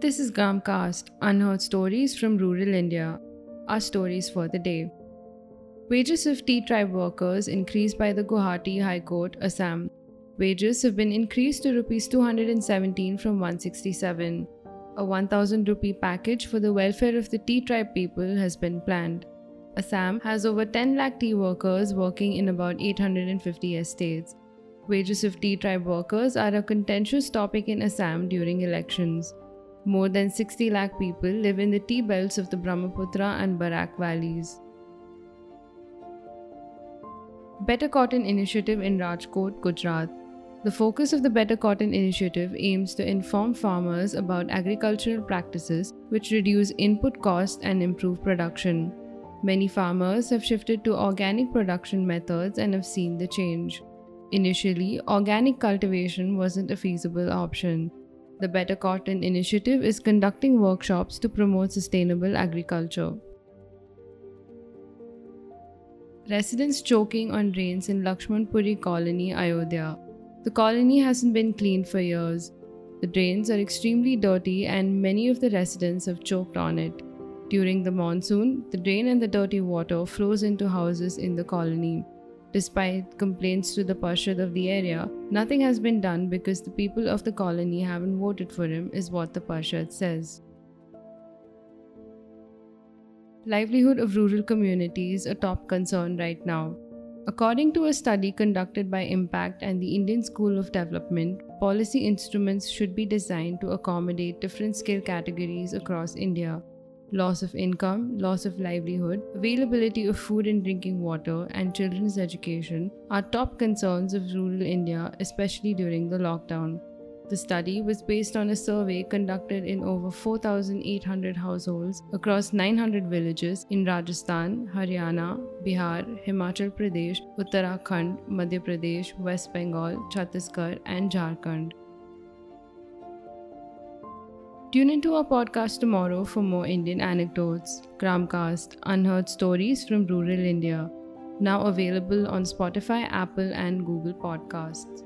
This is Gramcast, unheard stories from rural India. Our stories for the day. Wages of tea tribe workers increased by the Guwahati High Court, Assam. Wages have been increased to rupees 217 from 167. A 1000 rupee package for the welfare of the tea tribe people has been planned. Assam has over 10 lakh tea workers working in about 850 estates. Wages of tea tribe workers are a contentious topic in Assam during elections. More than 60 lakh people live in the tea belts of the Brahmaputra and Barak valleys. Better Cotton Initiative in Rajkot, Gujarat. The focus of the Better Cotton Initiative aims to inform farmers about agricultural practices which reduce input costs and improve production. Many farmers have shifted to organic production methods and have seen the change. Initially, organic cultivation wasn't a feasible option. The Better Cotton Initiative is conducting workshops to promote sustainable agriculture. Residents choking on drains in Lakshmanpuri colony, Ayodhya. The colony hasn't been cleaned for years. The drains are extremely dirty and many of the residents have choked on it. During the monsoon, the drain and the dirty water flows into houses in the colony. Despite complaints to the Parshad of the area, nothing has been done because the people of the colony haven't voted for him, is what the Parshad says. Livelihood of rural communities a top concern right now. According to a study conducted by Impact and the Indian School of Development, policy instruments should be designed to accommodate different skill categories across India loss of income, loss of livelihood, availability of food and drinking water, and children's education are top concerns of rural India, especially during the lockdown. The study was based on a survey conducted in over 4,800 households across 900 villages in Rajasthan, Haryana, Bihar, Himachal Pradesh, Uttarakhand, Madhya Pradesh, West Bengal, Chhattisgarh, and Jharkhand. Tune into our podcast tomorrow for more Indian anecdotes, Gramcast, unheard stories from rural India. Now available on Spotify, Apple, and Google Podcasts.